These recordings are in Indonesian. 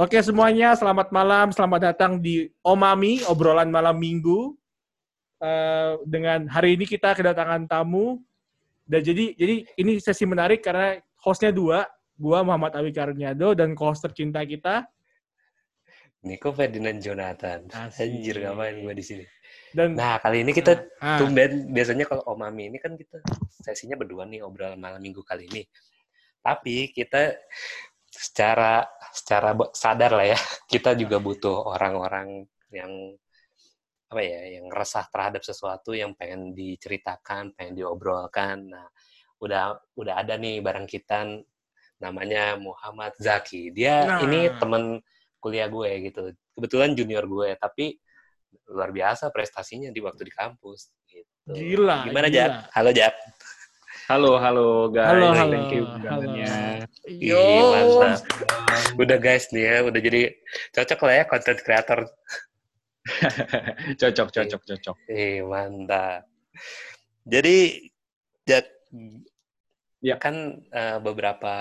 Oke semuanya, selamat malam, selamat datang di Omami, obrolan malam minggu. Uh, dengan hari ini kita kedatangan tamu. Dan jadi jadi ini sesi menarik karena hostnya dua, gua Muhammad Awi Karniado dan host tercinta kita Niko Ferdinand Jonathan. Asik. Anjir ngapain gua di sini. Dan nah kali ini kita ah, tumben biasanya kalau Omami ini kan kita sesinya berdua nih obrolan malam minggu kali ini. Tapi kita secara secara sadar lah ya. Kita juga butuh orang-orang yang apa ya yang resah terhadap sesuatu yang pengen diceritakan pengen diobrolkan. Nah udah udah ada nih bareng kita namanya Muhammad Zaki. Dia nah. ini temen kuliah gue gitu. Kebetulan junior gue tapi luar biasa prestasinya di waktu di kampus. Gitu. gila gimana Jak halo Jak Halo, halo guys. Halo, halo. Thank you undangannya. Yo. mantap. Udah guys nih ya, udah jadi cocok lah ya content creator. cocok, cocok, cocok. Ih, mantap. Jadi, ya, ya kan uh, beberapa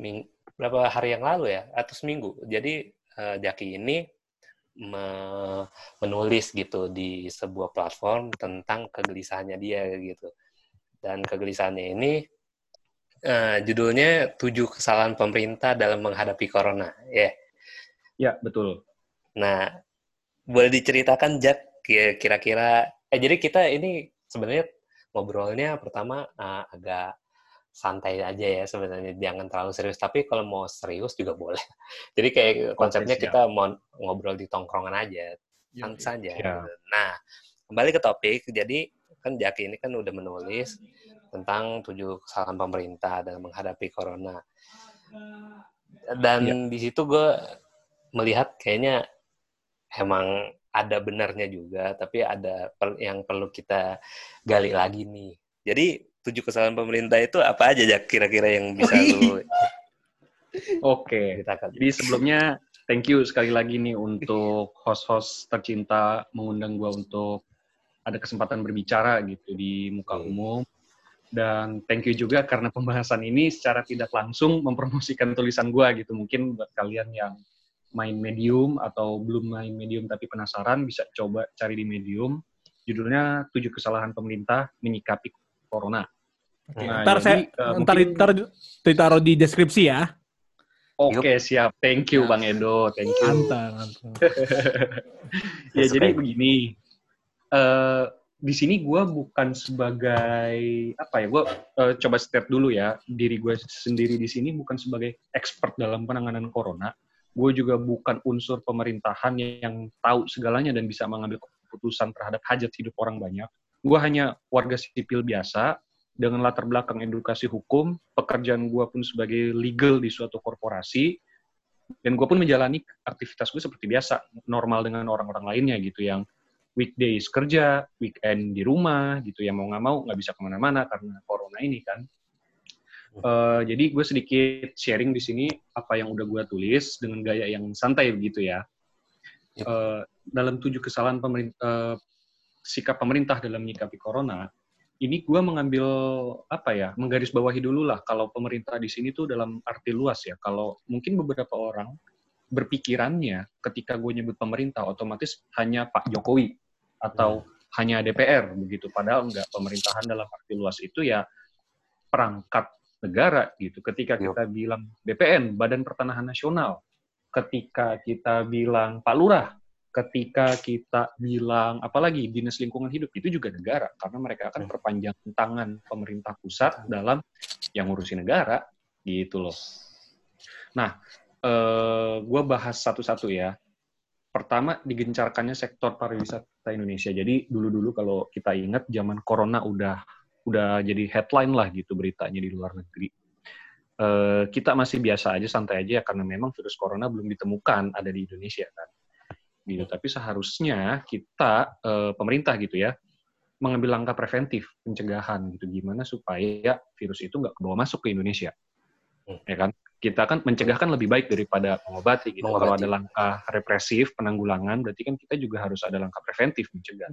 ming beberapa hari yang lalu ya, atau seminggu. Jadi, uh, Jaki ini me menulis gitu di sebuah platform tentang kegelisahannya dia gitu dan kegelisahannya ini uh, judulnya tujuh kesalahan pemerintah dalam menghadapi corona ya. Yeah. ya betul. Nah boleh diceritakan Jack kira-kira eh jadi kita ini sebenarnya ngobrolnya pertama uh, agak santai aja ya sebenarnya jangan terlalu serius. Tapi kalau mau serius juga boleh. Jadi kayak konsepnya kita mau ngobrol di tongkrongan aja santai saja yeah. nah kembali ke topik. Jadi kan Jaki ini kan udah menulis tentang tujuh kesalahan pemerintah dalam menghadapi corona. Dan ya. di situ gue melihat kayaknya emang ada benarnya juga, tapi ada yang perlu kita gali lagi nih. Jadi tujuh kesalahan pemerintah itu apa aja ya kira-kira yang bisa lu Oke. Jadi sebelumnya thank you sekali lagi nih untuk host-host tercinta mengundang gue untuk ada kesempatan berbicara gitu di muka hmm. umum. Dan thank you juga karena pembahasan ini secara tidak langsung mempromosikan tulisan gue gitu. Mungkin buat kalian yang main medium atau belum main medium tapi penasaran bisa coba cari di medium. Judulnya tujuh kesalahan pemerintah menyikapi corona. Oke, nah, ntar saya uh, ntar, mungkin... ntar ditaruh di deskripsi ya. Oke, okay, siap. Thank you Bang Edo. Thank you. Mantap, ya, jadi begini uh, di sini gue bukan sebagai apa ya gue uh, coba step dulu ya. Diri gue sendiri di sini bukan sebagai expert dalam penanganan corona. Gue juga bukan unsur pemerintahan yang tahu segalanya dan bisa mengambil keputusan terhadap hajat hidup orang banyak. Gue hanya warga sipil biasa dengan latar belakang edukasi hukum. Pekerjaan gue pun sebagai legal di suatu korporasi. Dan gue pun menjalani aktivitas gue seperti biasa normal dengan orang-orang lainnya gitu yang weekdays kerja, weekend di rumah gitu ya mau nggak mau nggak bisa ke mana-mana karena corona ini kan. Uh, jadi gue sedikit sharing di sini apa yang udah gue tulis dengan gaya yang santai begitu ya. Uh, dalam tujuh kesalahan pemerintah, uh, sikap pemerintah dalam menyikapi corona, ini gue mengambil apa ya, menggarisbawahi dulu lah kalau pemerintah di sini tuh dalam arti luas ya. Kalau mungkin beberapa orang berpikirannya ketika gue nyebut pemerintah otomatis hanya Pak Jokowi atau hmm. hanya DPR begitu. Padahal enggak pemerintahan dalam arti luas itu ya perangkat negara gitu. Ketika kita bilang BPN Badan Pertanahan Nasional ketika kita bilang Pak Lurah ketika kita bilang apalagi dinas lingkungan hidup itu juga negara. Karena mereka akan perpanjang tangan pemerintah pusat dalam yang ngurusi negara gitu loh. Nah, eh, gue bahas satu-satu ya pertama digencarkannya sektor pariwisata Indonesia. Jadi dulu-dulu kalau kita ingat zaman corona udah udah jadi headline lah gitu beritanya di luar negeri. Uh, kita masih biasa aja, santai aja karena memang virus corona belum ditemukan ada di Indonesia kan. Gitu. Tapi seharusnya kita uh, pemerintah gitu ya mengambil langkah preventif pencegahan gitu gimana supaya virus itu nggak kebawa masuk ke Indonesia. Hmm. Ya kan? Kita kan mencegah kan lebih baik daripada mengobati gitu. Mengobati. Kalau ada langkah represif penanggulangan, berarti kan kita juga harus ada langkah preventif mencegah.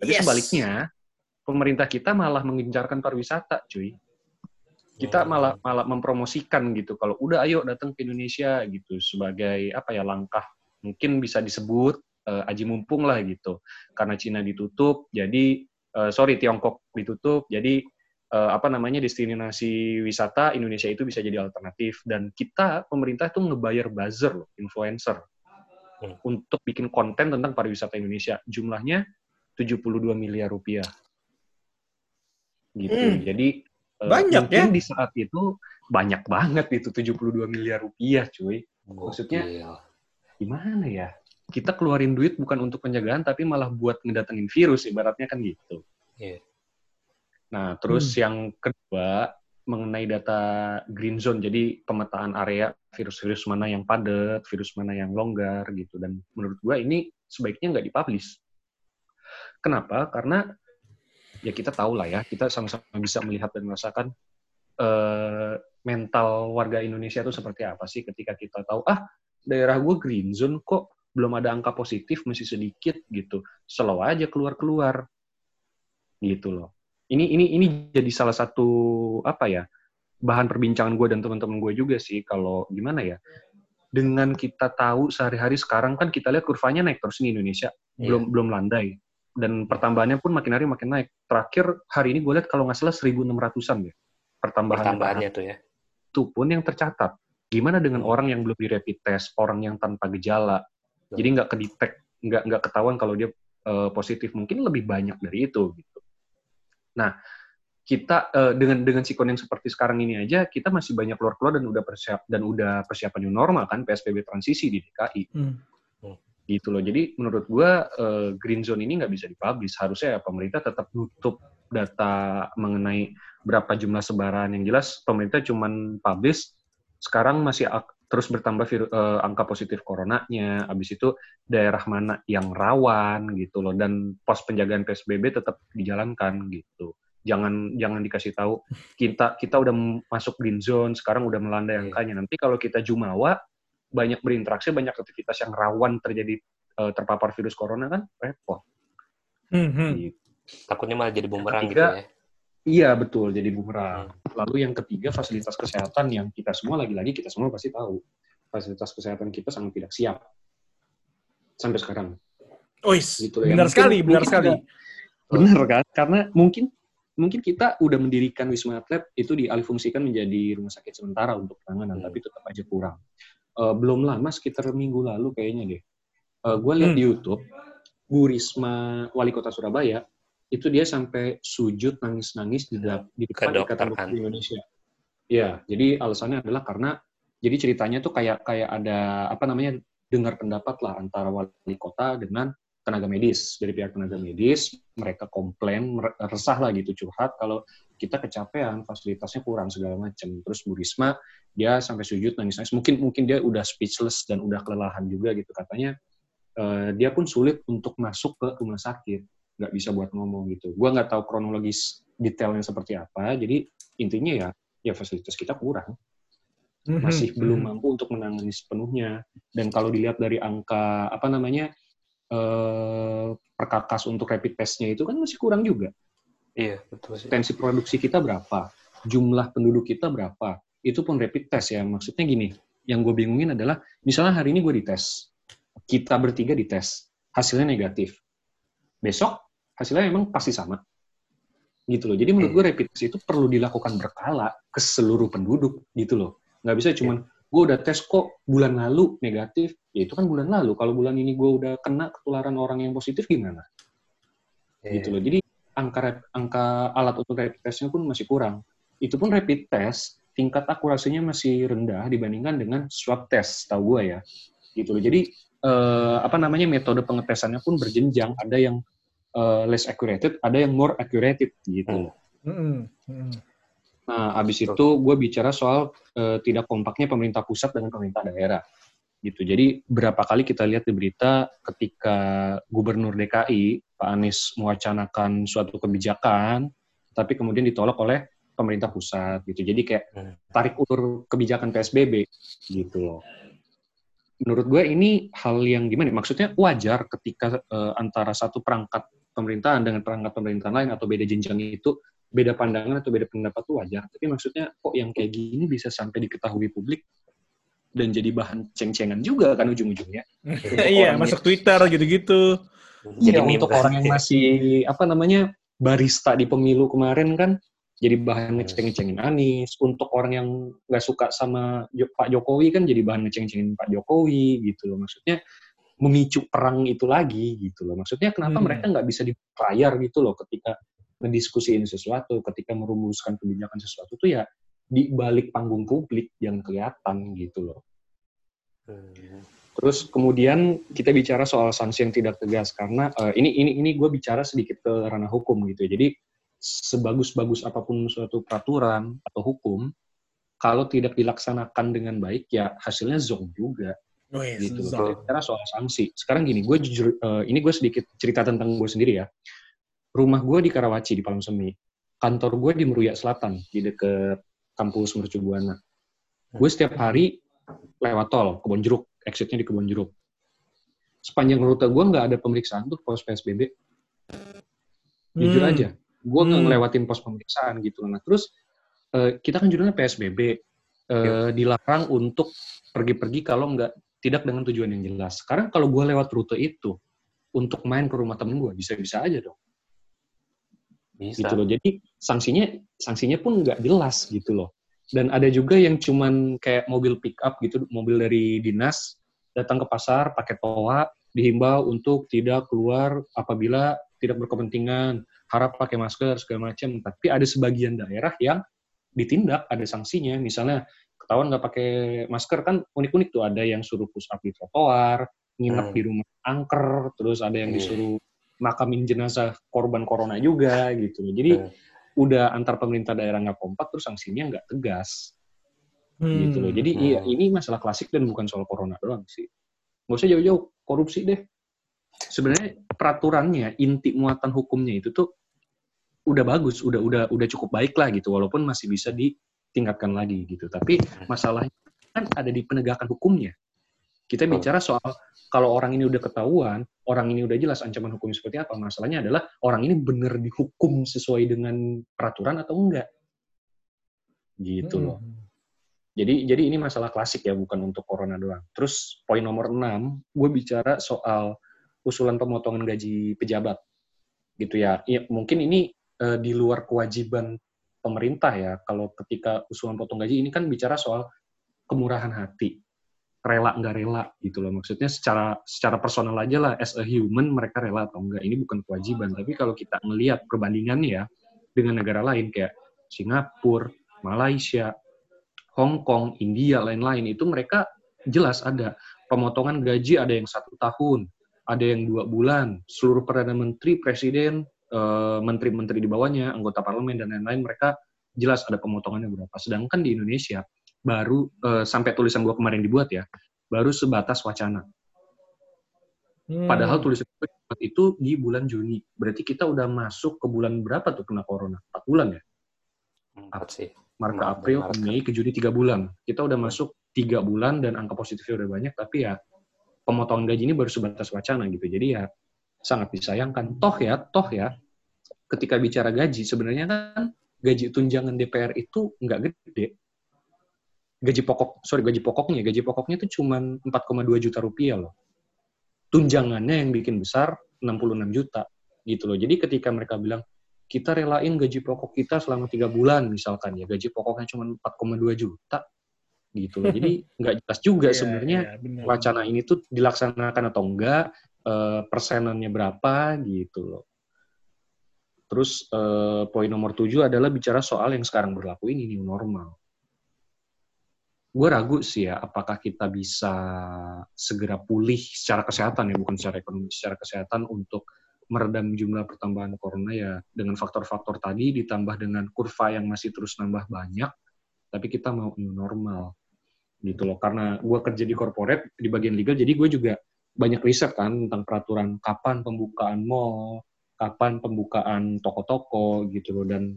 Tapi yes. sebaliknya, pemerintah kita malah menggencarkan pariwisata, cuy. kita Hmm. malah malah mempromosikan gitu kalau udah ayo datang ke Indonesia gitu sebagai apa ya langkah mungkin bisa disebut eh, aji mumpung lah gitu karena Cina ditutup jadi eh, sorry Tiongkok ditutup jadi eh, apa namanya destinasi wisata Indonesia itu bisa jadi alternatif dan kita pemerintah tuh ngebayar buzzer loh influencer Hmm. untuk bikin konten tentang pariwisata Indonesia jumlahnya 72 miliar rupiah gitu Hmm. jadi eh, Banyak mungkin ya? di saat itu banyak banget itu 72 miliar rupiah cuy Maksudnya- Gokil. gimana ya kita keluarin duit bukan untuk penjagaan tapi malah buat ngedatengin virus ibaratnya kan gitu. Iya. Nah terus yang kedua mengenai data green zone jadi pemetaan area virus-virus mana yang padat, virus mana yang longgar gitu. Dan menurut gua ini sebaiknya nggak dipublish. Kenapa? Karena ya kita tahu lah ya kita sama-sama bisa melihat dan merasakan eh, mental warga Indonesia itu seperti apa sih ketika kita tahu ah daerah gue green zone kok belum ada angka positif masih sedikit gitu. Slow aja keluar keluar gitu loh ini ini ini jadi salah satu apa ya bahan perbincangan gue dan teman-teman gue juga sih kalau gimana ya dengan kita tahu sehari-hari sekarang kan kita lihat kurvanya naik terus di Indonesia Iya. belum belum landai dan pertambahannya pun makin hari makin naik terakhir hari ini gue lihat kalau nggak salah 1.600an ya pertambahan Pertambahannya tuh ya. itu pun yang tercatat. Gimana dengan Hmm. orang yang belum di rapid test, orang yang tanpa gejala, jadi nggak kedetek, nggak nggak ketahuan kalau dia eh, positif, mungkin lebih banyak dari itu gitu. Nah, kita eh, dengan dengan sikon yang seperti sekarang ini aja, kita masih banyak keluar keluar dan udah persiap dan udah persiapan new normal kan PSBB transisi di DKI Hmm. gitu loh. Jadi menurut gua eh, green zone ini nggak bisa dipublish. Harusnya ya pemerintah tetap nutup data mengenai berapa jumlah sebaran. Yang jelas pemerintah cuman publish sekarang masih ak- terus bertambah viru- eh, angka positif coronanya. Habis itu daerah mana yang rawan gitu loh dan pos penjagaan PSBB tetap dijalankan gitu. Jangan jangan dikasih tahu kita kita udah masuk green zone, sekarang udah melandai Iya. angkanya. Nanti kalau kita jumawa banyak berinteraksi, banyak aktivitas yang rawan terjadi eh, terpapar virus corona kan repot. Hmm, hmm. Gitu. Takutnya malah jadi bumerang gitu ya. Iya betul, jadi bumerang. Lalu yang ketiga fasilitas kesehatan yang kita semua lagi-lagi kita semua pasti tahu fasilitas kesehatan kita sangat tidak siap sampai sekarang. Ois, Gitu ya. benar Mungkin- sekali, benar mungkin sekali. ada- Benar kan? Karena mungkin mungkin kita udah mendirikan Wisma Atlet itu dialihfungsikan menjadi rumah sakit sementara untuk penanganan, Hmm. tapi tetap aja kurang. Eh, belum lama sekitar minggu lalu kayaknya deh, gue lihat Hmm. di YouTube Bu Risma wali kota Surabaya itu dia sampai sujud nangis-nangis di, di depan Ikatan kan? Dokter Indonesia. Iya, jadi alasannya adalah karena jadi ceritanya tuh kayak kayak ada apa namanya dengar pendapat lah antara wali kota dengan tenaga medis. Dari pihak tenaga medis mereka komplain resah lah gitu curhat kalau kita kecapean fasilitasnya kurang segala macam terus Bu Risma dia sampai sujud nangis nangis mungkin mungkin dia udah speechless dan udah kelelahan juga gitu. Katanya eh, dia pun sulit untuk masuk ke rumah sakit nggak bisa buat ngomong gitu gua nggak tahu kronologis detailnya seperti apa jadi intinya ya ya fasilitas kita kurang Hmm, masih hmm, belum mampu untuk menangani sepenuhnya. Dan kalau dilihat dari angka apa namanya eh, perkakas untuk rapid testnya itu kan masih kurang juga. Iya, betul sih. Potensi produksi kita berapa? Jumlah penduduk kita berapa? Itu pun rapid test ya. Maksudnya gini, yang gue bingungin adalah misalnya hari ini gue dites, kita bertiga dites, hasilnya negatif. Besok hasilnya memang pasti sama. Gitu loh. Jadi menurut gue rapid test itu perlu dilakukan berkala ke seluruh penduduk gitu loh. Nggak bisa cuman gue udah tes kok bulan lalu negatif, ya itu kan bulan lalu. Kalau bulan ini gue udah kena ketularan orang yang positif gimana? Iya. Gitu loh. Jadi angka angka alat untuk rapid testnya pun masih kurang. Itu pun rapid test tingkat akurasinya masih rendah dibandingkan dengan swab test, tahu gue ya. Gitu loh. Jadi eh, apa namanya metode pengetesannya pun berjenjang. Ada yang eh, less accurate, ada yang more accurate gitu. Hmm. Hmm, hmm. Nah, abis itu gue bicara soal eh, tidak kompaknya pemerintah pusat dengan pemerintah daerah. Gitu. Jadi berapa kali kita lihat di berita ketika Gubernur DKI Pak Anies mewacanakan suatu kebijakan, tapi kemudian ditolak oleh pemerintah pusat. Gitu. Jadi kayak Hmm. tarik ulur kebijakan PSBB gitu loh. Menurut gue ini hal yang gimana? ya? Maksudnya wajar ketika eh, antara satu perangkat pemerintahan dengan perangkat pemerintahan lain atau beda jenjang itu beda pandangan atau beda pendapat tuh wajar. Tapi maksudnya kok yang kayak gini bisa sampai diketahui publik dan jadi bahan ceng-cengan juga kan ujung-ujungnya. Iya, masuk Twitter gitu-gitu. Jadi ya, untuk orang yang masih apa namanya barista di pemilu kemarin kan jadi bahan ngeceng-ngecengin Anies. Untuk orang yang nggak suka sama Pak Jokowi kan jadi bahan ngeceng-ngecengin Pak Jokowi gitu loh. Maksudnya memicu perang itu lagi gitu loh. Maksudnya kenapa hmm. mereka nggak bisa di gitu loh ketika ngediskusiin sesuatu, ketika merumuskan kebijakan sesuatu tuh ya di balik panggung publik yang kelihatan gitu loh. Hmm. Terus kemudian kita bicara soal sanksi yang tidak tegas karena uh, ini ini ini gue bicara sedikit ke ranah hukum gitu. Ya. Jadi sebagus-bagus apa pun suatu peraturan atau hukum, kalau tidak dilaksanakan dengan baik ya hasilnya zong juga. Oh, iya, gitu. Bicara soal sanksi. Sekarang gini, gue jujur uh, ini gue sedikit cerita tentang gue sendiri ya. Rumah gue di Karawaci di Palang Semi. Kantor gue di Meruya Selatan di dekat kampus Mercubuana. Gue setiap hari lewat tol Kebon Jeruk, exitnya di Kebon Jeruk. Sepanjang rute gue nggak ada pemeriksaan tuh pos PSBB. Jujur hmm. aja, gue hmm. ngelewatin pos pemeriksaan gitu. Nah terus uh, kita kan judulnya PSBB, uh, eh, dilarang untuk pergi-pergi kalau nggak tidak dengan tujuan yang jelas. Sekarang kalau gue lewat rute itu untuk main ke rumah temen gue, bisa-bisa aja dong. Bisa. Gitu loh. Jadi sanksinya sanksinya pun nggak jelas gitu loh dan ada juga yang cuman kayak mobil pick up gitu, mobil dari dinas datang ke pasar pakai toa, dihimbau untuk tidak keluar apabila tidak berkepentingan, harap pakai masker segala macam. Tapi ada sebagian daerah yang ditindak, ada sanksinya. Misalnya ketahuan nggak pakai masker kan unik-unik tuh ada yang suruh push up di trotoar, nginep hmm. di rumah angker, terus ada yang hmm. disuruh makamin jenazah korban corona juga gitu. Jadi hmm udah antar pemerintah daerah nggak kompak terus sanksinya nggak tegas hmm. gitu loh jadi iya, hmm. iya ini masalah klasik dan bukan soal corona doang sih nggak usah jauh-jauh korupsi deh sebenarnya peraturannya inti muatan hukumnya itu tuh udah bagus udah udah udah cukup baik lah gitu walaupun masih bisa ditingkatkan lagi gitu tapi hmm. masalahnya kan ada di penegakan hukumnya kita bicara soal kalau orang ini udah ketahuan, orang ini udah jelas ancaman hukumnya seperti apa. Masalahnya adalah orang ini benar dihukum sesuai dengan peraturan atau enggak. Gitu loh. Hmm. Jadi jadi ini masalah klasik ya, bukan untuk corona doang. Terus poin nomor 6, gue bicara soal usulan pemotongan gaji pejabat. Gitu ya. ya mungkin ini uh, di luar kewajiban pemerintah ya. Kalau ketika usulan potong gaji ini kan bicara soal kemurahan hati. Rela nggak rela gitu loh. Maksudnya secara secara personal aja lah as a human mereka rela atau enggak ini bukan kewajiban. Tapi kalau kita ngelihat perbandingannya ya dengan negara lain kayak Singapura, Malaysia, Hong Kong, India lain-lain itu mereka jelas ada pemotongan gaji ada yang satu tahun ada yang dua bulan. Seluruh perdana menteri presiden menteri-menteri di bawahnya anggota parlemen dan lain-lain mereka jelas ada pemotongannya berapa sedangkan di Indonesia baru uh, sampai tulisan gue kemarin dibuat ya, baru sebatas wacana. Hmm. Padahal tulisan gue itu di bulan Juni. Berarti kita udah masuk ke bulan berapa tuh kena corona? Empat bulan ya? Empat sih. Maret ke April, ke Mei, ke Juni tiga bulan. Kita udah masuk tiga bulan dan angka positifnya udah banyak, tapi ya pemotongan gaji ini baru sebatas wacana gitu. Jadi ya sangat disayangkan. Toh ya, toh ya, ketika bicara gaji, sebenarnya kan gaji tunjangan DPR itu nggak gede. Gaji pokok sorry gaji pokoknya. Gaji pokoknya itu cuma 4,2 juta rupiah loh. Tunjangannya yang bikin besar 66 juta gitu loh. Jadi ketika mereka bilang kita relain gaji pokok kita selama tiga bulan misalkan ya gaji pokoknya cuma 4,2 juta gitu loh. Jadi nggak jelas juga yeah, sebenarnya yeah, wacana ini tuh dilaksanakan atau enggak uh, persenannya berapa gitu loh terus uh, poin nomor tujuh adalah bicara soal yang sekarang berlaku ini new normal. Gue ragu sih ya apakah kita bisa segera pulih secara kesehatan ya bukan secara ekonomi secara kesehatan untuk meredam jumlah pertambahan corona ya dengan faktor-faktor tadi ditambah dengan kurva yang masih terus nambah banyak tapi kita mau new normal gitu loh. Karena gue kerja di corporate di bagian legal jadi gue juga banyak riset kan tentang peraturan kapan pembukaan mall kapan pembukaan toko-toko gitu loh dan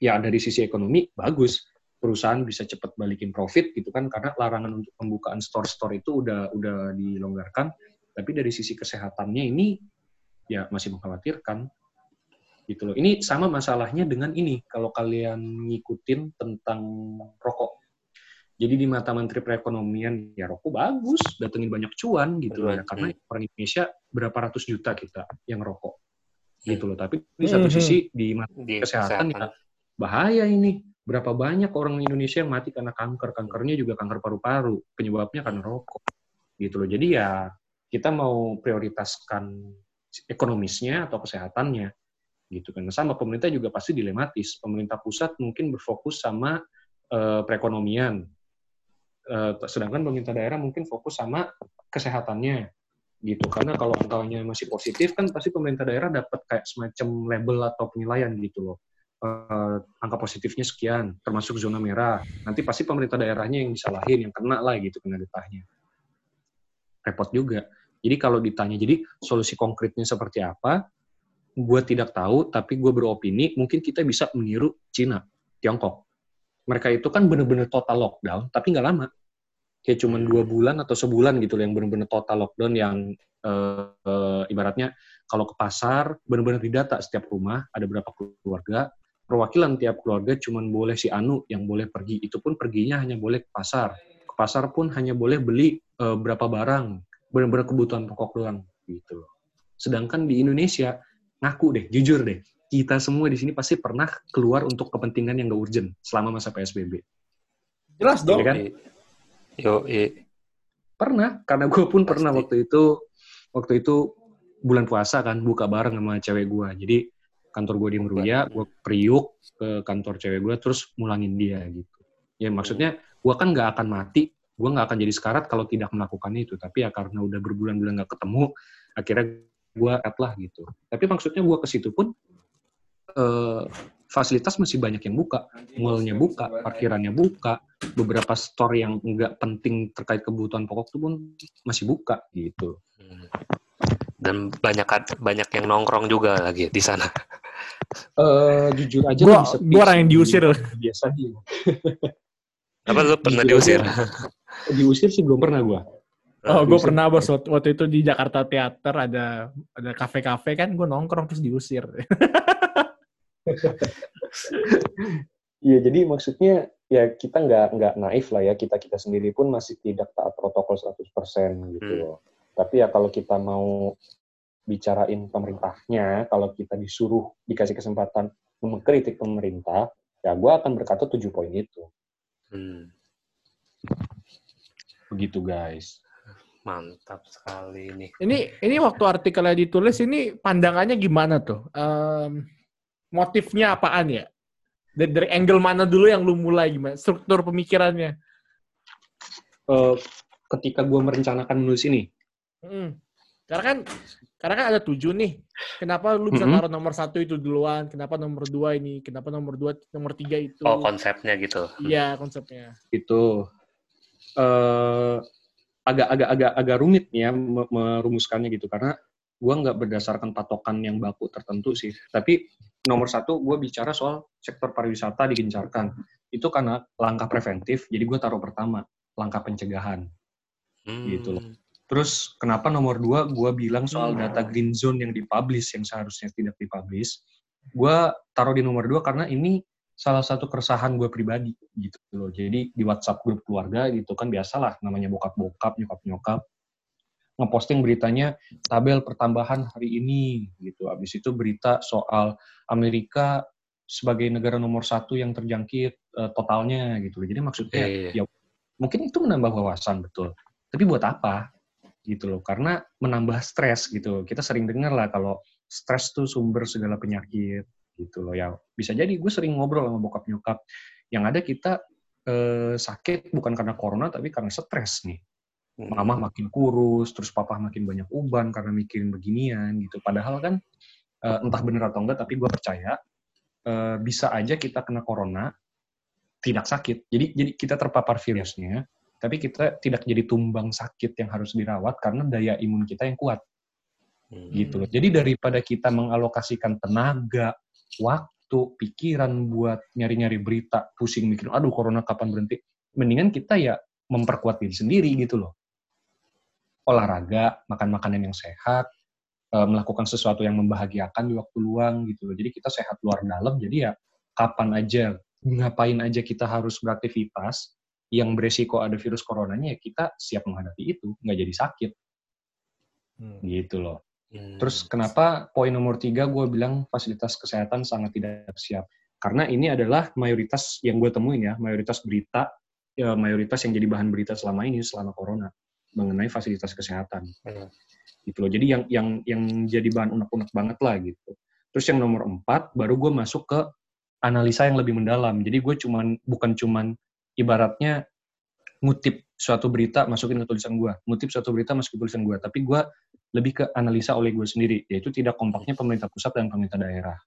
ya dari sisi ekonomi bagus perusahaan bisa cepat balikin profit gitu kan karena larangan untuk pembukaan store-store itu udah udah dilonggarkan tapi dari sisi kesehatannya ini ya masih mengkhawatirkan gitu loh. Ini sama masalahnya dengan ini kalau kalian ngikutin tentang rokok. Jadi di mata Menteri Perekonomian ya rokok bagus, datengin banyak cuan gitu loh ya. Karena orang Indonesia berapa ratus juta kita yang rokok gitu loh. Tapi di satu Mhm. sisi di Di kesehatan, kesehatan. ya bahaya ini. Berapa banyak orang Indonesia yang mati karena kanker. Kankernya juga kanker paru-paru. Penyebabnya karena rokok. Gitu loh. Jadi ya kita mau prioritaskan ekonomisnya atau kesehatannya gitu kan. Sama pemerintah juga pasti dilematis. Pemerintah pusat mungkin berfokus sama eh, perekonomian. Eh, sedangkan pemerintah daerah mungkin fokus sama kesehatannya gitu. Karena kalau angkanya masih positif kan pasti pemerintah daerah dapat kayak semacam label atau penilaian gitu loh. Eh, angka positifnya sekian, termasuk zona merah. Nanti pasti pemerintah daerahnya yang disalahin, yang kena lah gitu kena getahnya. Repot juga. Jadi kalau ditanya, jadi solusi konkretnya seperti apa? Gue tidak tahu, tapi gue beropini, mungkin kita bisa meniru Cina, Tiongkok. Mereka itu kan bener-bener total lockdown, tapi nggak lama. Kayak cuman dua bulan atau sebulan gitu loh, yang bener-bener total lockdown yang eh, eh, ibaratnya kalau ke pasar, bener-bener didata setiap rumah, ada berapa keluarga, perwakilan tiap keluarga cuman boleh si Anu yang boleh pergi. Itu pun perginya hanya boleh ke pasar. Ke pasar pun hanya boleh beli eh, berapa barang, benar-benar kebutuhan pokok doang gitu. loh. Sedangkan di Indonesia ngaku deh, jujur deh, kita semua di sini pasti pernah keluar untuk kepentingan yang gak urgent selama masa PSBB. Jelas dong. Iya kan? Yo, i. Pernah, karena gue pun pernah Pasti. waktu itu waktu itu bulan puasa kan buka bareng sama cewek gue. Jadi kantor gue di Meruya, gue priuk ke kantor cewek gue terus mulangin dia gitu. Ya maksudnya gue kan nggak akan mati, gue nggak akan jadi sekarat kalau tidak melakukan itu. Tapi ya karena udah berbulan-bulan nggak ketemu, akhirnya gue at lah gitu. Tapi maksudnya gue ke situ pun eh, fasilitas masih banyak yang buka, mallnya buka, parkirannya buka, beberapa store yang nggak penting terkait kebutuhan pokok itu pun masih buka gitu. Dan banyak banyak yang nongkrong juga lagi di sana. Eh jujur aja Gua- sepi gua orang yang diusir. biasa dia. Apa lu pernah Jujur diusir? diusir sih belum pernah gua. Oh, gue pernah bos waktu, waktu itu di Jakarta Teater ada ada kafe-kafe kan gue nongkrong terus diusir. Iya, jadi maksudnya ya kita nggak nggak naif lah ya kita kita sendiri pun masih tidak taat protokol 100% gitu Hmm. Tapi ya kalau kita mau bicarain pemerintahnya, kalau kita disuruh dikasih kesempatan mengkritik pemerintah, ya gue akan berkata tujuh poin itu. Hmm, Begitu guys. mantap sekali ini. Ini ini waktu artikelnya ditulis ini pandangannya gimana tuh? Em, motifnya apaan ya? Dari, dari angle mana dulu yang lu mulai gimana? Struktur pemikirannya? Eh, ketika gue merencanakan menulis ini, Hmm. Karena kan karena kan ada tujuh nih. Kenapa lu bisa taruh nomor satu itu duluan? Kenapa nomor dua ini? Kenapa nomor dua, nomor tiga itu? Oh, konsepnya gitu. Iya konsepnya. itu eh agak agak agak agak rumit ya me- merumuskannya gitu karena gua nggak berdasarkan patokan yang baku tertentu sih tapi nomor satu gue bicara soal sektor pariwisata digencarkan itu karena langkah preventif jadi gue taruh pertama langkah pencegahan Hmm. Gitu loh. terus kenapa nomor dua gue bilang soal data green zone yang dipublish yang seharusnya tidak dipublish gue taruh di nomor dua karena ini salah satu keresahan gue pribadi gitu loh. Jadi di WhatsApp grup keluarga gitu kan biasalah namanya bokap-bokap, nyokap-nyokap ngeposting beritanya tabel pertambahan hari ini gitu. Habis itu berita soal Amerika sebagai negara nomor satu yang terjangkit eh, totalnya gitu. Jadi maksudnya iya. ya mungkin itu menambah wawasan betul. Tapi buat apa? Gitu loh. Karena menambah stres gitu. Kita sering dengar lah kalau stres tuh sumber segala penyakit gitu loh ya bisa jadi gue sering ngobrol sama bokap nyokap yang ada kita eh, sakit bukan karena corona tapi karena stres nih. Mama makin kurus terus papa makin banyak uban karena mikirin beginian gitu padahal kan eh, entah bener atau enggak tapi gue percaya eh, bisa aja kita kena corona tidak sakit jadi jadi kita terpapar virusnya tapi kita tidak jadi tumbang sakit yang harus dirawat karena daya imun kita yang kuat Hmm. gitu loh. Jadi daripada kita mengalokasikan tenaga, waktu, pikiran buat nyari-nyari berita, pusing mikir, aduh corona kapan berhenti, mendingan kita ya memperkuat diri sendiri gitu loh. Olahraga, makan makanan yang sehat, uh, melakukan sesuatu yang membahagiakan di waktu luang gitu loh. Jadi kita sehat luar dalam, jadi ya kapan aja, ngapain aja kita harus beraktivitas yang beresiko ada virus coronanya ya kita siap menghadapi itu, nggak jadi sakit. Hmm. Gitu loh. Hmm. Terus kenapa poin nomor tiga gue bilang fasilitas kesehatan sangat tidak siap? Karena ini adalah mayoritas yang gue temuin ya, mayoritas berita, ya, mayoritas yang jadi bahan berita selama ini selama corona mengenai fasilitas kesehatan. Hmm gitu loh. Jadi yang yang yang jadi bahan unek-unek banget lah gitu. Terus yang nomor empat, baru gue masuk ke analisa yang lebih mendalam. Jadi gue cuman bukan cuman ibaratnya ngutip suatu berita masukin ke tulisan gue, ngutip suatu berita masukin ke tulisan gue, tapi gue lebih ke analisa oleh gue sendiri, yaitu tidak kompaknya pemerintah pusat dan pemerintah daerah,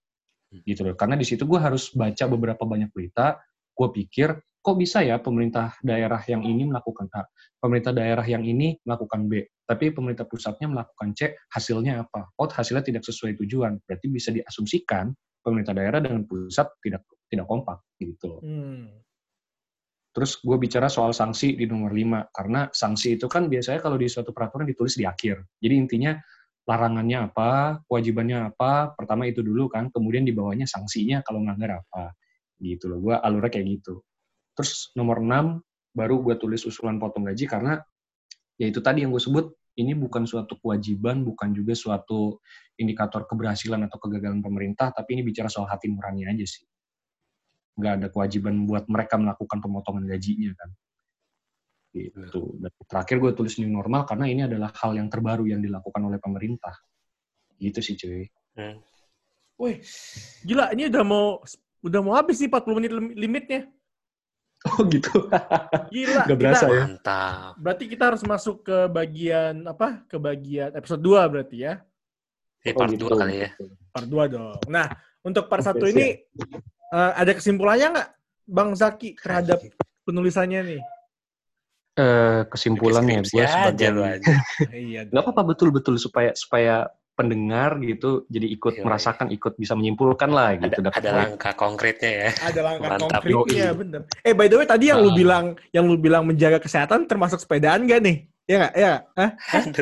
gitu loh. Karena di situ gue harus baca beberapa banyak berita, gue pikir kok bisa ya pemerintah daerah yang ini melakukan A, pemerintah daerah yang ini melakukan B, tapi pemerintah pusatnya melakukan C, hasilnya apa? Oh, hasilnya tidak sesuai tujuan. Berarti bisa diasumsikan pemerintah daerah dengan pusat tidak tidak kompak gitu Hmm. Terus gue bicara soal sanksi di nomor 5, karena sanksi itu kan biasanya kalau di suatu peraturan ditulis di akhir. Jadi intinya larangannya apa, kewajibannya apa, pertama itu dulu kan, kemudian di bawahnya sanksinya kalau melanggar apa. Gitu loh, gue alurnya kayak gitu. Terus nomor 6 baru gue tulis usulan potong gaji karena ya itu tadi yang gue sebut ini bukan suatu kewajiban, bukan juga suatu indikator keberhasilan atau kegagalan pemerintah, tapi ini bicara soal hati nurani aja sih. Nggak ada kewajiban buat mereka melakukan pemotongan gajinya kan. Gitu. Dan terakhir gue tulis new normal karena ini adalah hal yang terbaru yang dilakukan oleh pemerintah. Gitu sih cuy. Hmm. Wih, gila ini udah mau udah mau habis sih 40 menit limitnya. Oh gitu. Gila. Gak berasa kita, ya. Mantap. Berarti kita harus masuk ke bagian apa? Ke bagian episode 2 berarti ya. Ya, part oh, gitu. 2 kali ya. Part 2 dong. Nah, untuk part 1 okay, ini uh, ada kesimpulannya nggak Bang Zaki terhadap penulisannya nih? Uh, kesimpulannya gue sebagai iya. Gak apa-apa betul-betul supaya supaya pendengar gitu jadi ikut Yoi. merasakan ikut bisa menyimpulkan lah gitu ada, ada langkah konkretnya ya. Ada langkah Mantap. konkretnya bener. Eh by the way tadi yang uh. lu bilang yang lu bilang menjaga kesehatan termasuk sepedaan gak nih? Ya nggak? Ya Hah?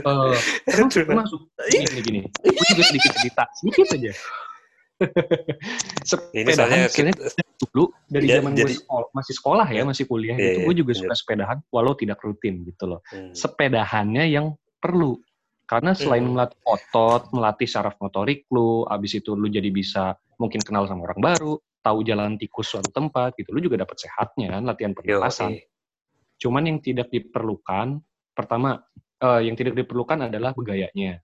Uh, termasuk gini gini. Gue juga sedikit cerita sedikit aja. Sepedahan kita, dulu dari ya, zaman jadi, gue sekolah, masih sekolah ya, masih kuliah iya, gitu, gue juga iya. suka sepedahan walau tidak rutin gitu loh. Hmm. Sepedahannya yang perlu karena selain hmm. melatih otot, melatih saraf motorik lu, abis itu lu jadi bisa mungkin kenal sama orang baru, tahu jalan tikus suatu tempat gitu. Lu juga dapat sehatnya kan, latihan pernapasan. Okay. Cuman yang tidak diperlukan, pertama uh, yang tidak diperlukan adalah begayanya.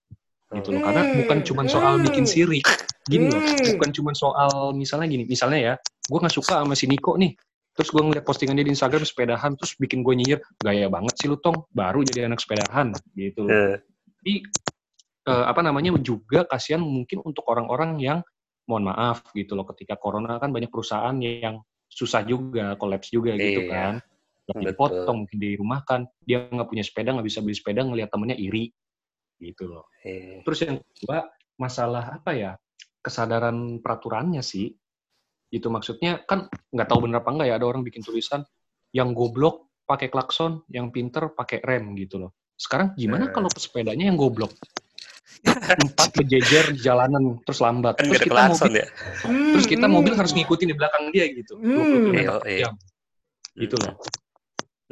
Gitu loh. Karena bukan hmm. cuma soal bikin sirik. Gini loh, hmm. bukan cuma soal misalnya gini, misalnya ya, gue nggak suka sama si Niko nih, terus gue ngeliat postingan dia di Instagram sepedahan terus bikin gue nyinyir gaya banget sih lu tong baru jadi anak sepedahan gitu loh. Jadi uh, apa namanya juga kasihan mungkin untuk orang-orang yang mohon maaf gitu loh ketika corona kan banyak perusahaan yang susah juga kolaps juga gitu iya, kan. Dipotong mungkin dirumahkan. Dia nggak punya sepeda nggak bisa beli sepeda ngelihat temennya iri. Gitu loh. Iya. terus yang kedua masalah apa ya kesadaran peraturannya sih. Itu maksudnya kan nggak tahu bener apa enggak ya ada orang bikin tulisan yang goblok pakai klakson yang pinter pakai rem gitu loh sekarang gimana uh. kalau pesepedanya yang goblok? Empat berjejer di jalanan terus lambat. Kan terus kita mobil, ya? terus kita mobil harus ngikutin di belakang dia gitu. Hmm. Iya, iya. Gitu loh.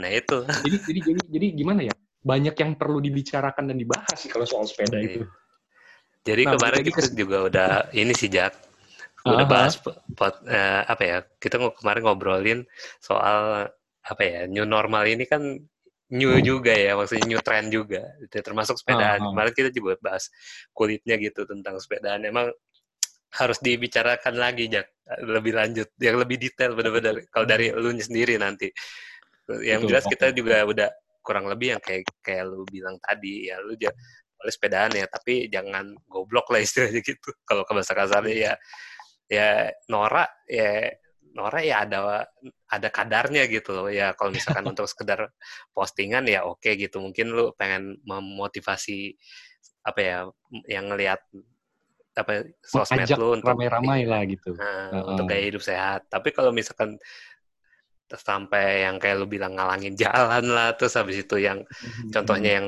Nah itu. Jadi, jadi jadi jadi gimana ya? Banyak yang perlu dibicarakan dan dibahas sih kalau soal sepeda iya. itu. Jadi nah, kemarin kita ke... juga udah ini sih Jack. Udah uh-huh. bahas pot, uh, apa ya? Kita kemarin ngobrolin soal apa ya? New normal ini kan new juga ya, maksudnya new trend juga. Termasuk sepedaan. Uh, uh. Kemarin kita juga bahas kulitnya gitu tentang sepedaan. Emang harus dibicarakan lagi, Jak. Lebih lanjut, yang lebih detail benar-benar. Kalau dari lu sendiri nanti. Yang Betul, jelas kita juga udah kurang lebih yang kayak kayak lu bilang tadi ya lu boleh sepedaan ya tapi jangan goblok lah istilahnya gitu kalau ke bahasa kasarnya ya ya norak ya Nora ya ada ada kadarnya gitu loh. Ya kalau misalkan untuk sekedar postingan ya oke okay, gitu. Mungkin lu pengen memotivasi apa ya yang ngelihat apa sosmed Ajak lu untuk ramai-ramai lah gitu. Nah, uh, untuk gaya hidup sehat. Tapi kalau misalkan sampai yang kayak lu bilang ngalangin jalan lah terus habis itu yang mm-hmm. contohnya yang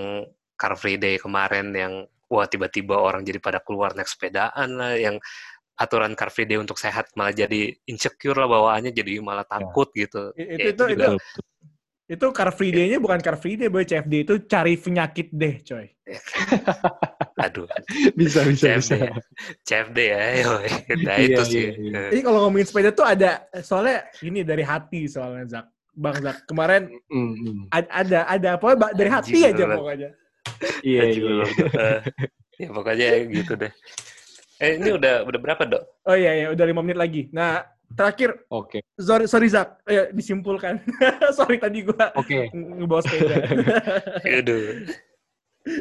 Car Free Day kemarin yang wah tiba-tiba orang jadi pada keluar naik sepedaan lah yang aturan Car Free Day untuk sehat malah jadi insecure lah bawaannya jadi malah Ya. takut gitu. Ya, itu itu juga itu itu car free day-nya bukan car free day, boy. CFD itu cari penyakit deh, coy. aduh bisa bisa CFD bisa. ya. CFD ya, yoi. nah Iya, itu iya, sih. iya. Eh, Jadi kalau ngomongin sepeda tuh ada soalnya ini dari hati soalnya Zak. Bang Zak kemarin Hmm, hmm. ad- ada ada apa dari hati Anjing, aja pokoknya. Iya iya. Eh, ya pokoknya gitu deh. Eh ini udah udah berapa dok? Oh iya iya udah lima menit lagi. Nah terakhir Oke sorry sorry Zak, Ayo, disimpulkan. sorry tadi gua oke nge- ngebawa sepeda. Aduh.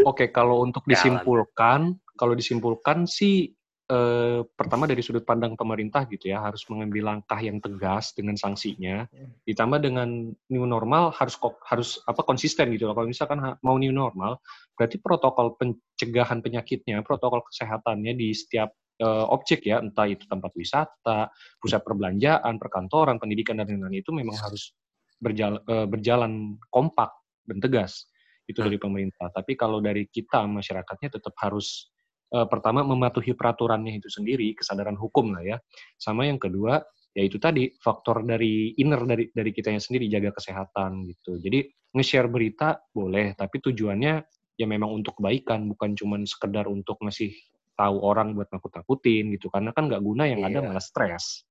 oke. Kalau untuk Jalan. disimpulkan, kalau disimpulkan sih eh, pertama dari sudut pandang pemerintah gitu ya harus mengambil langkah yang tegas dengan sanksinya. Ditambah dengan new normal harus kok harus apa konsisten gitu loh. Kalau misalkan mau new normal, berarti protokol pencegahan penyakitnya, protokol kesehatannya di setiap eh, objek ya, entah itu tempat wisata, pusat perbelanjaan, perkantoran, pendidikan dan lain-lain itu memang harus berjalan berjalan kompak dan tegas itu Hmm. dari pemerintah. Tapi kalau dari kita masyarakatnya tetap harus eh, pertama mematuhi peraturannya itu sendiri, kesadaran hukum lah ya. Sama yang kedua yaitu tadi faktor dari inner dari dari kitanya sendiri jaga kesehatan gitu. Jadi nge-share berita boleh, tapi tujuannya ya memang untuk kebaikan, bukan cuman sekedar untuk ngasih tahu orang buat nakut-nakutin gitu. Karena kan nggak guna yang ada Iya. malah stres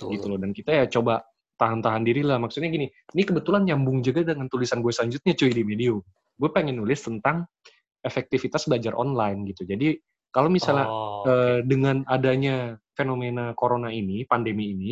Tuh. gitu loh. Dan kita ya coba tahan-tahan diri lah. Maksudnya gini, ini kebetulan nyambung juga dengan tulisan gue selanjutnya cuy di Medium. Gue pengen nulis tentang efektivitas belajar online gitu. Jadi kalau misalnya Oh, eh, dengan adanya fenomena corona ini, pandemi ini,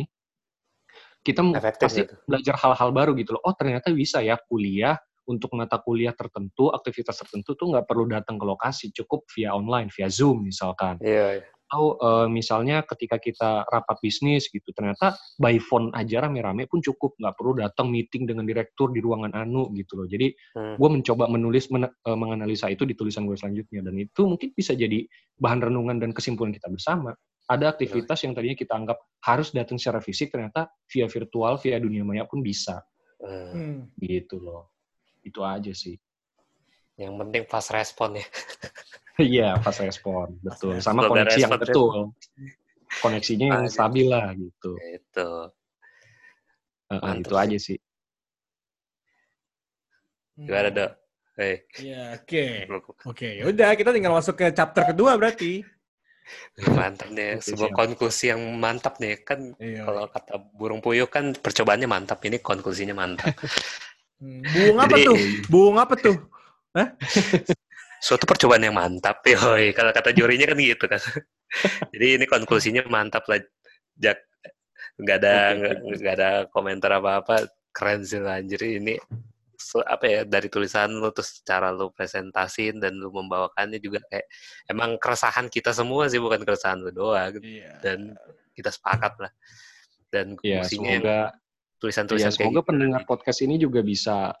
kita Efektif pasti gitu. belajar hal-hal baru gitu loh. Oh ternyata bisa ya kuliah untuk mata kuliah tertentu, aktivitas tertentu tuh nggak perlu datang ke lokasi, cukup via online, via Zoom misalkan iya, iya. Atau eh, misalnya ketika kita rapat bisnis gitu ternyata by phone aja rame-rame pun cukup nggak perlu datang meeting dengan direktur di ruangan anu gitu loh jadi Hmm. gue mencoba menulis men- eh, menganalisa itu di tulisan gue selanjutnya dan itu mungkin bisa jadi bahan renungan dan kesimpulan kita bersama ada aktivitas yang tadinya kita anggap harus datang secara fisik ternyata via virtual via dunia maya pun bisa Hmm. Hmm. gitu loh itu aja sih Yang penting fast respon ya. iya pas respon betul sama respon. koneksi yang Respon, betul koneksinya yang stabil lah gitu Itu. Eh, eh, Mantap itu sih. aja sih Gimana dok? Hei, Ya, oke. Oke, yaudah kita tinggal masuk ke chapter kedua berarti. mantap nih. Sebuah konklusi yang mantap nih. Kan Iya. kalau kata burung puyuh kan percobaannya mantap. Ini konklusinya mantap. Hmm, Buung apa Jadi- tuh? Buung apa tuh? Suatu percobaan yang mantap. Yoi. Kalau kata jurinya kan gitu kan. Jadi ini konklusinya mantap lah. Jak. Nggak ada, nggak, ada komentar apa-apa. Keren sih lah, anjir. Ini so- apa ya dari tulisan lu terus cara lu presentasiin dan lu membawakannya juga kayak emang keresahan kita semua sih bukan keresahan lu doang Iya. dan kita sepakat lah dan yang semoga ya, tulisan-tulisan kayak semoga gitu pendengar podcast ini juga bisa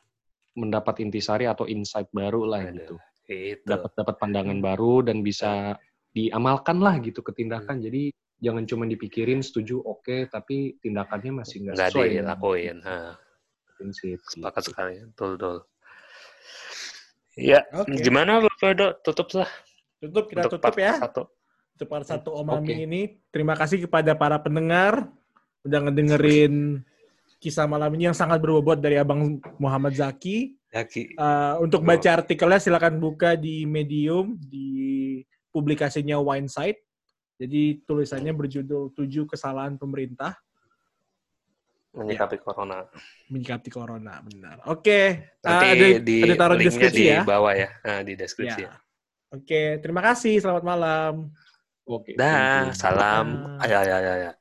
mendapat intisari atau insight baru lah Aduh. gitu. Gitu. Dapat dapat pandangan baru dan bisa diamalkan lah gitu ke tindakan. Hmm. Jadi jangan cuma dipikirin setuju oke tapi tindakannya masih nggak sesuai dilakuin prinsip. sepakat gitu. sekali betul betul ya Oke. gimana lu Fedo tutup lah Tutup kita untuk tutup ya. satu Untuk part satu Omami Oke. ini. Terima kasih kepada para pendengar udah ngedengerin kisah malam ini yang sangat berbobot dari Abang Muhammad Zaki. Yaki Uh, untuk Oh. baca artikelnya silakan buka di Medium di publikasinya Winesight. Jadi tulisannya berjudul tujuh kesalahan pemerintah menyikapi corona menyikapi corona. Benar. Oke. Uh, nanti ada, di ada taruh di deskripsi di ya. bawah ya Nah, di deskripsi Ya. ya. Oke, terima kasih. Selamat malam. Oke. dah salam Dah. ayo ayo ayo, ayo.